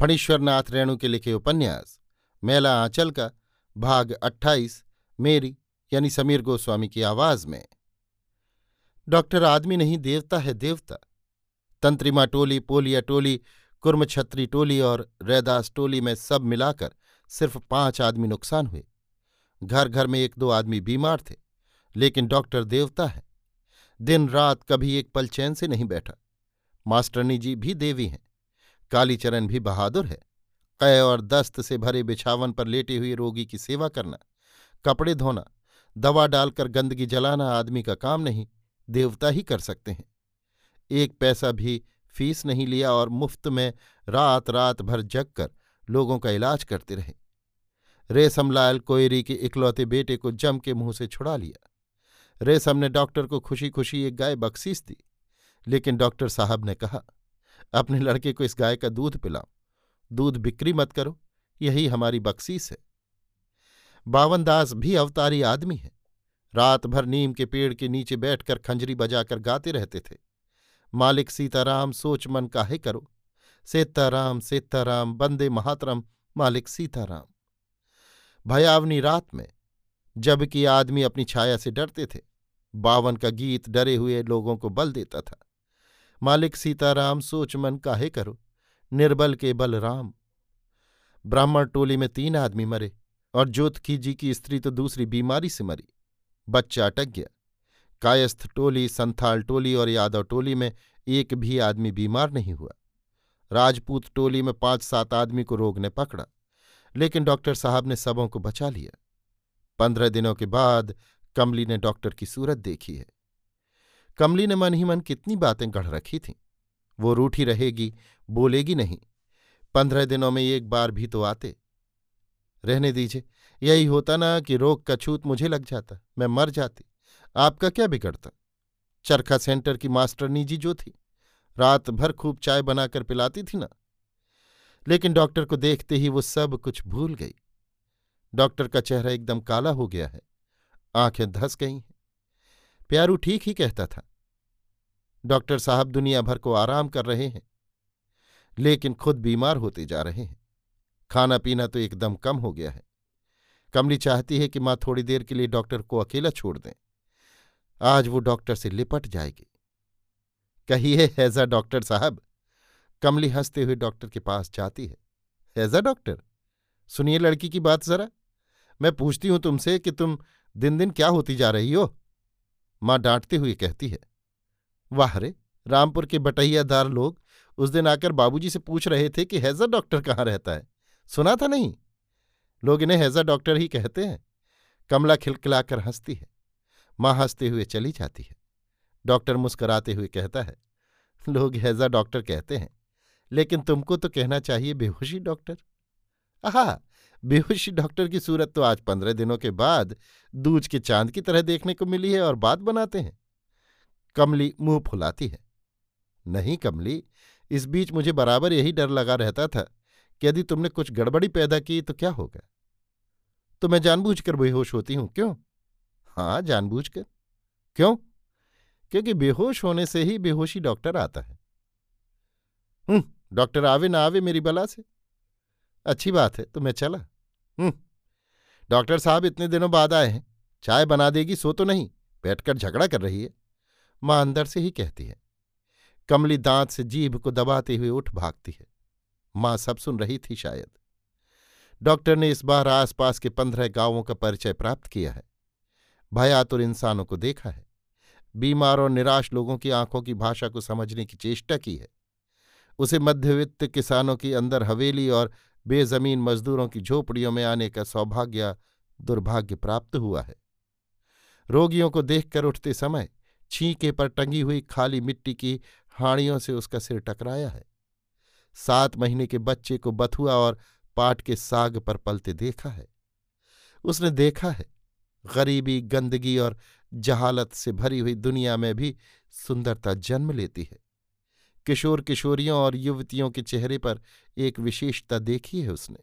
फणीश्वरनाथ रेणु के लिखे उपन्यास, मेला आंचल का, भाग अट्ठाईस, मेरी, यानी समीर गोस्वामी की आवाज़ में। डॉक्टर आदमी नहीं, देवता है देवता। तंत्रिमा टोली, पोलिया टोली, कुर्मछत्री टोली और रैदास टोली में सब मिलाकर सिर्फ़ पाँच आदमी नुकसान हुए। घर घर में एक दो आदमी बीमार थे, लेकिन डॉक्टर देवता है। दिन रात कभी एक पल चैन से नहीं बैठा। मास्टरनी जी भी देवी हैं। कालीचरण भी बहादुर है। कै और दस्त से भरे बिछावन पर लेटे हुए रोगी की सेवा करना, कपड़े धोना, दवा डालकर गंदगी जलाना आदमी का काम नहीं, देवता ही कर सकते हैं। एक पैसा भी फ़ीस नहीं लिया और मुफ़्त में रात रात भर जग कर लोगों का इलाज करते रहे। रेशमलाल कोयरी के इकलौते बेटे को जम के मुँह से छुड़ा लिया। रेशम ने डॉक्टर को खुशी खुशी एक गाय बख्शीस दी, लेकिन डॉक्टर साहब ने कहा अपने लड़के को इस गाय का दूध पिलाओ। दूध बिक्री मत करो, यही हमारी बख्शीस है। बावनदास भी अवतारी आदमी है। रात भर नीम के पेड़ के नीचे बैठकर खंजरी बजाकर गाते रहते थे। मालिक सीताराम सोच मन काहे करो? सेताराम सेताराम, बंदे महातरम, मालिक सीताराम। भयावनी रात में, जबकि आदमी अपनी छाया से डरते थे। बावन का गीत डरे हुए लोगों को बल देता था। मालिक सीताराम सोच मन काहे करो? निर्बल के बल राम ब्राह्मण टोली में तीन आदमी मरे और जोतखी जी की स्त्री तो दूसरी बीमारी से मरी। बच्चा अटक गया। कायस्थ टोली, संथाल टोली और यादव टोली में एक भी आदमी बीमार नहीं हुआ। राजपूत टोली में पाँच सात आदमी को रोग ने पकड़ा, लेकिन डॉक्टर साहब ने सबों को बचा लिया। पंद्रह दिनों के बाद कमली ने डॉक्टर की सूरत देखी है। कमली ने मन ही मन कितनी बातें गढ़ रखी थीं। वो रूठी रहेगी, बोलेगी नहीं। पंद्रह दिनों में एक बार भी तो आते। रहने दीजिए, यही होता ना कि रोग का छूत मुझे लग जाता, मैं मर जाती। आपका क्या बिगड़ता? चरखा सेंटर की मास्टरनी जी जो थी। रात भर खूब चाय बनाकर पिलाती थी ना। लेकिन डॉक्टर को देखते ही वो सब कुछ भूल गई। डॉक्टर का चेहरा एकदम काला हो गया है। आँखें धस गई हैं। प्यारू ठीक ही कहता था। डॉक्टर साहब दुनिया भर को आराम कर रहे हैं, लेकिन खुद बीमार होते जा रहे हैं। खाना पीना तो एकदम कम हो गया है। कमली चाहती है कि माँ थोड़ी देर के लिए डॉक्टर को अकेला छोड़ दें। आज वो डॉक्टर से लिपट जाएगी। कहिए, हैजा डॉक्टर साहब, कमली हँसते हुए डॉक्टर के पास जाती है। हैजा डॉक्टर, सुनिए लड़की की बात जरा। मैं पूछती हूँ तुमसे कि तुम दिन दिन क्या होती जा रही हो? माँ डांटते हुए कहती है, वाह रे, रामपुर के बटैयादार लोग उस दिन आकर बाबूजी से पूछ रहे थे कि हैजा डॉक्टर कहाँ रहता है। सुना था नहीं? लोग इन्हें हैजा डॉक्टर ही कहते हैं। कमला खिलखिलाकर हंसती है। माँ हँसते हुए चली जाती है। डॉक्टर मुस्कराते हुए कहता है, लोग हैजा डॉक्टर कहते हैं, लेकिन तुमको तो कहना चाहिए बेहोशी डॉक्टर। आहा बेहोशी डॉक्टर की सूरत तो आज पंद्रह दिनों के बाद दूज के चाँद की तरह देखने को मिली है और बात बनाते हैं। कमली मुँह फुलाती है। नहीं कमली, इस बीच मुझे बराबर यही डर लगा रहता था कि यदि तुमने कुछ गड़बड़ी पैदा की तो क्या होगा? तो मैं जानबूझकर बेहोश होती हूँ, क्यों? हाँ जानबूझकर। क्यों? क्योंकि बेहोश होने से ही बेहोशी डॉक्टर आता है। हम्म डॉक्टर आवे ना आवे मेरी बला से। अच्छी बात है तो मैं चला। डॉक्टर साहब इतने दिनों बाद आए हैं। चाय बना देगी, सो तो नहीं, बैठकर झगड़ा कर रही है। माँ अंदर से ही कहती है, कमली दांत से जीभ को दबाते हुए उठ भागती है। माँ सब सुन रही थी शायद। डॉक्टर ने इस बार आसपास के पंद्रह गाँवों का परिचय प्राप्त किया है। भयातुर इंसानों को देखा है। बीमार और निराश लोगों की आँखों की भाषा को समझने की चेष्टा की है। उसे मध्यवित्त किसानों की अंदर हवेली और बेजमीन मजदूरों की झोपड़ियों में आने का सौभाग्य, दुर्भाग्य प्राप्त हुआ है। रोगियों को देखकर उठते समय छींके पर टंगी हुई खाली मिट्टी की हाड़ियों से उसका सिर टकराया है। सात महीने के बच्चे को बथुआ और पाट के साग पर पलते देखा है। उसने देखा है, गरीबी, गंदगी और जहालत से भरी हुई दुनिया में भी सुंदरता जन्म लेती है। किशोर किशोरियों और युवतियों के चेहरे पर एक विशेषता देखी है उसने।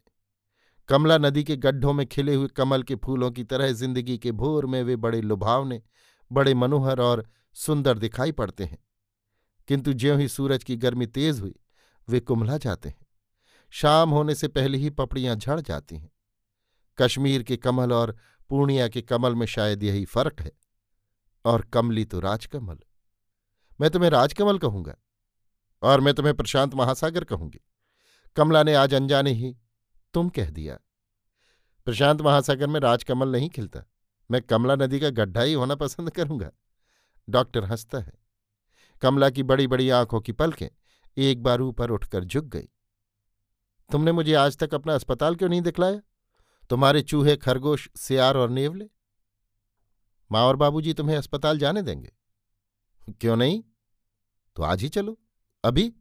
कमला नदी के गड्ढों में खिले हुए कमल के फूलों की तरह ज़िंदगी के भोर में वे बड़े लुभावने, बड़े मनोहर और सुंदर दिखाई पड़ते हैं। किंतु ज्यों ही सूरज की गर्मी तेज हुई, वे कुमला जाते हैं। शाम होने से पहले ही पपड़ियाँ झड़ जाती हैं। कश्मीर के कमल और पूर्णिया के कमल में शायद यही फ़र्क है। और कमली तो राजकमल। मैं तुम्हें राजकमल कहूँगा। और मैं तुम्हें प्रशांत महासागर कहूँगी। कमला ने आज अनजाने ही तुम कह दिया। प्रशांत महासागर में राजकमल नहीं खिलता। मैं कमला नदी का गड्ढा ही होना पसंद करूँगा। डॉक्टर हंसता है। कमला की बड़ी बड़ी आँखों की पलकें एक बार ऊपर उठकर झुक गई। तुमने मुझे आज तक अपना अस्पताल क्यों नहीं दिखलाया? तुम्हारे चूहे, खरगोश, सियार और नेवले? माँ और बाबूजी तुम्हें अस्पताल जाने देंगे? क्यों नहीं? तो आज ही चलो। अभी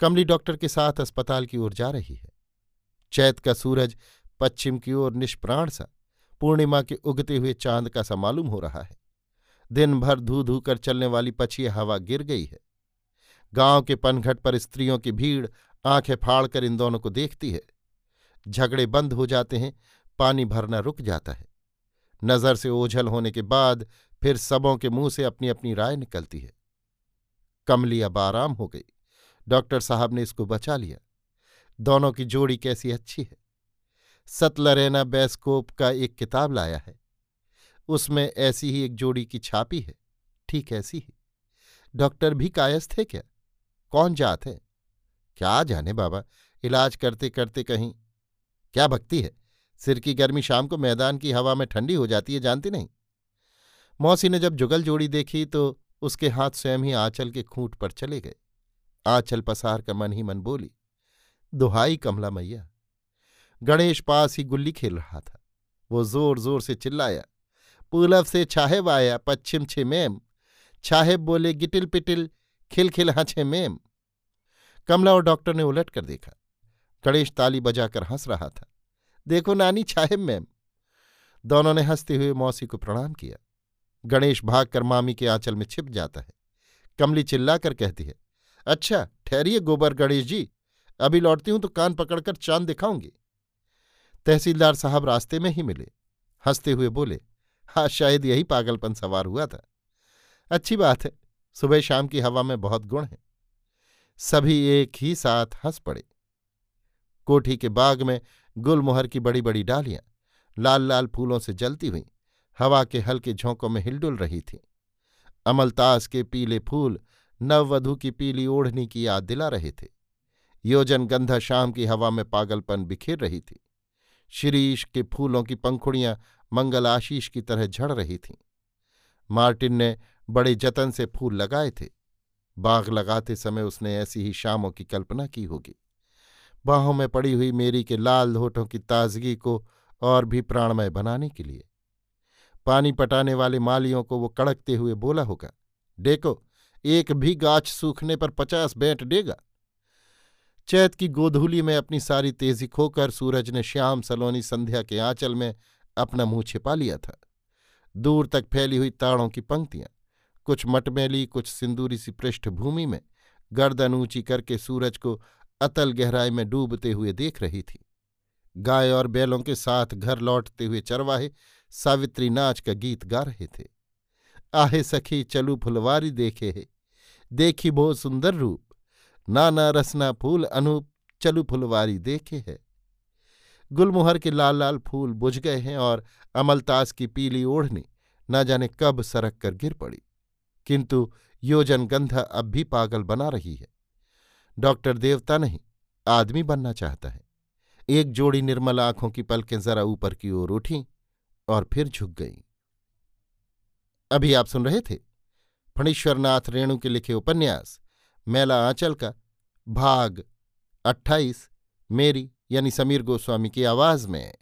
कमली डॉक्टर के साथ अस्पताल की ओर जा रही है। चैत का सूरज पश्चिम की ओर निष्प्राण सा, पूर्णिमा के उगते हुए चाँद का सा मालूम हो रहा है। दिन भर धू धू कर चलने वाली पछिया हवा गिर गई है। गाँव के पनघट पर स्त्रियों की भीड़ आँखें फाड़कर इन दोनों को देखती है। झगड़े बंद हो जाते हैं, पानी भरना रुक जाता है। नज़र से ओझल होने के बाद फिर सबों के मुँह से अपनी अपनी राय निकलती है। कमली अब आराम हो गई। डॉक्टर साहब ने इसको बचा लिया। दोनों की जोड़ी कैसी अच्छी है। सतलरेना बैस्कोप का एक किताब लाया है। उसमें ऐसी ही एक जोड़ी की छापी है। ठीक ऐसी ही। डॉक्टर भी कायस्थ है क्या? कौन जात है? क्या जाने बाबा, इलाज करते करते कहीं। क्या भक्ति है? सिर की गर्मी शाम को मैदान की हवा में ठंडी हो जाती है, जानती नहीं। मौसी ने जब जुगल जोड़ी देखी तो उसके हाथ स्वयं ही आंचल के खूंट पर चले गए। आंचल पसार कर मन ही मन बोली, दुहाई कमला मैया, गणेश पास ही गुल्ली खेल रहा था। वो ज़ोर ज़ोर से चिल्लाया पूलब से छाहेब आया पश्चिम छे मेम छाहेब बोले गिटिल पिटिल, खिल खिल छे मेम। कमला और डॉक्टर ने उलट कर देखा। गणेश ताली बजाकर हंस रहा था, देखो नानी छाहेब मैम। दोनों ने हँसते हुए मौसी को प्रणाम किया। गणेश भागकर मामी के आंचल में छिप जाता है। कमली चिल्लाकर कहती है अच्छा ठहरिए गोबर गणेश जी। अभी लौटती हूँ तो कान पकड़कर चाँद दिखाऊँगी। तहसीलदार साहब रास्ते में ही मिले। हँसते हुए बोले हाँ शायद यही पागलपन सवार हुआ था। अच्छी बात है, सुबह शाम की हवा में बहुत गुण है। सभी एक ही साथ हंस पड़े। कोठी के बाग में गुलमोहर की बड़ी बड़ी डालियाँ लाल लाल फूलों से जलती हुई। हवा के हल्के झोंकों में हिलडुल रही थीं। अमलतास के पीले फूल नववधु की पीली ओढ़नी की याद दिला रहे थे। योजन गंधा शाम की हवा में पागलपन बिखेर रही थी। शिरीष के फूलों की पंखुड़ियाँ मंगल आशीष की तरह झड़ रही थीं। मार्टिन ने बड़े जतन से फूल लगाए थे। बाग लगाते समय उसने ऐसी ही शामों की कल्पना की होगी। बाहों में पड़ी हुई मेरी के लाल होठों की ताजगी को और भी प्राणमय बनाने के लिए। पानी पटाने वाले मालियों को वो कड़कते हुए बोला होगा, देखो, एक भी गाछ सूखने पर पचास बैठ देगा। चैत की गोधूली में अपनी सारी तेज़ी खोकर सूरज ने श्याम सलोनी संध्या के आंचल में अपना मुँह छिपा लिया था। दूर तक फैली हुई ताड़ों की पंक्तियाँ, कुछ मटमैली, कुछ सिंदूरी सी पृष्ठभूमि में गर्दन ऊँची करके सूरज को अतल गहराई में डूबते हुए देख रही थी। गाय और बैलों के साथ घर लौटते हुए चरवाहे सावित्री नाच का गीत गा रहे थे। आहे सखी, चलू फुलवारी देखे है। देखी भो सुंदर रूप। नाना रसना फूल अनूप, चलू फुलवारी देखे है। गुलमुहर के लाल लाल फूल बुझ गए हैं और अमलतास की पीली ओढ़नी न जाने कब सरक कर गिर पड़ी। किंतु योजन गंधा अब भी पागल बना रही है। डॉक्टर देवता नहीं, आदमी बनना चाहता है। एक जोड़ी निर्मल आँखों की पलकें जरा ऊपर की ओर उठी। और फिर झुक गई। अभी आप सुन रहे थे फणीश्वरनाथ रेणु के लिखे उपन्यास, मेला आंचल का, भाग अट्ठाईस, मेरी यानी समीर गोस्वामी की आवाज़ में।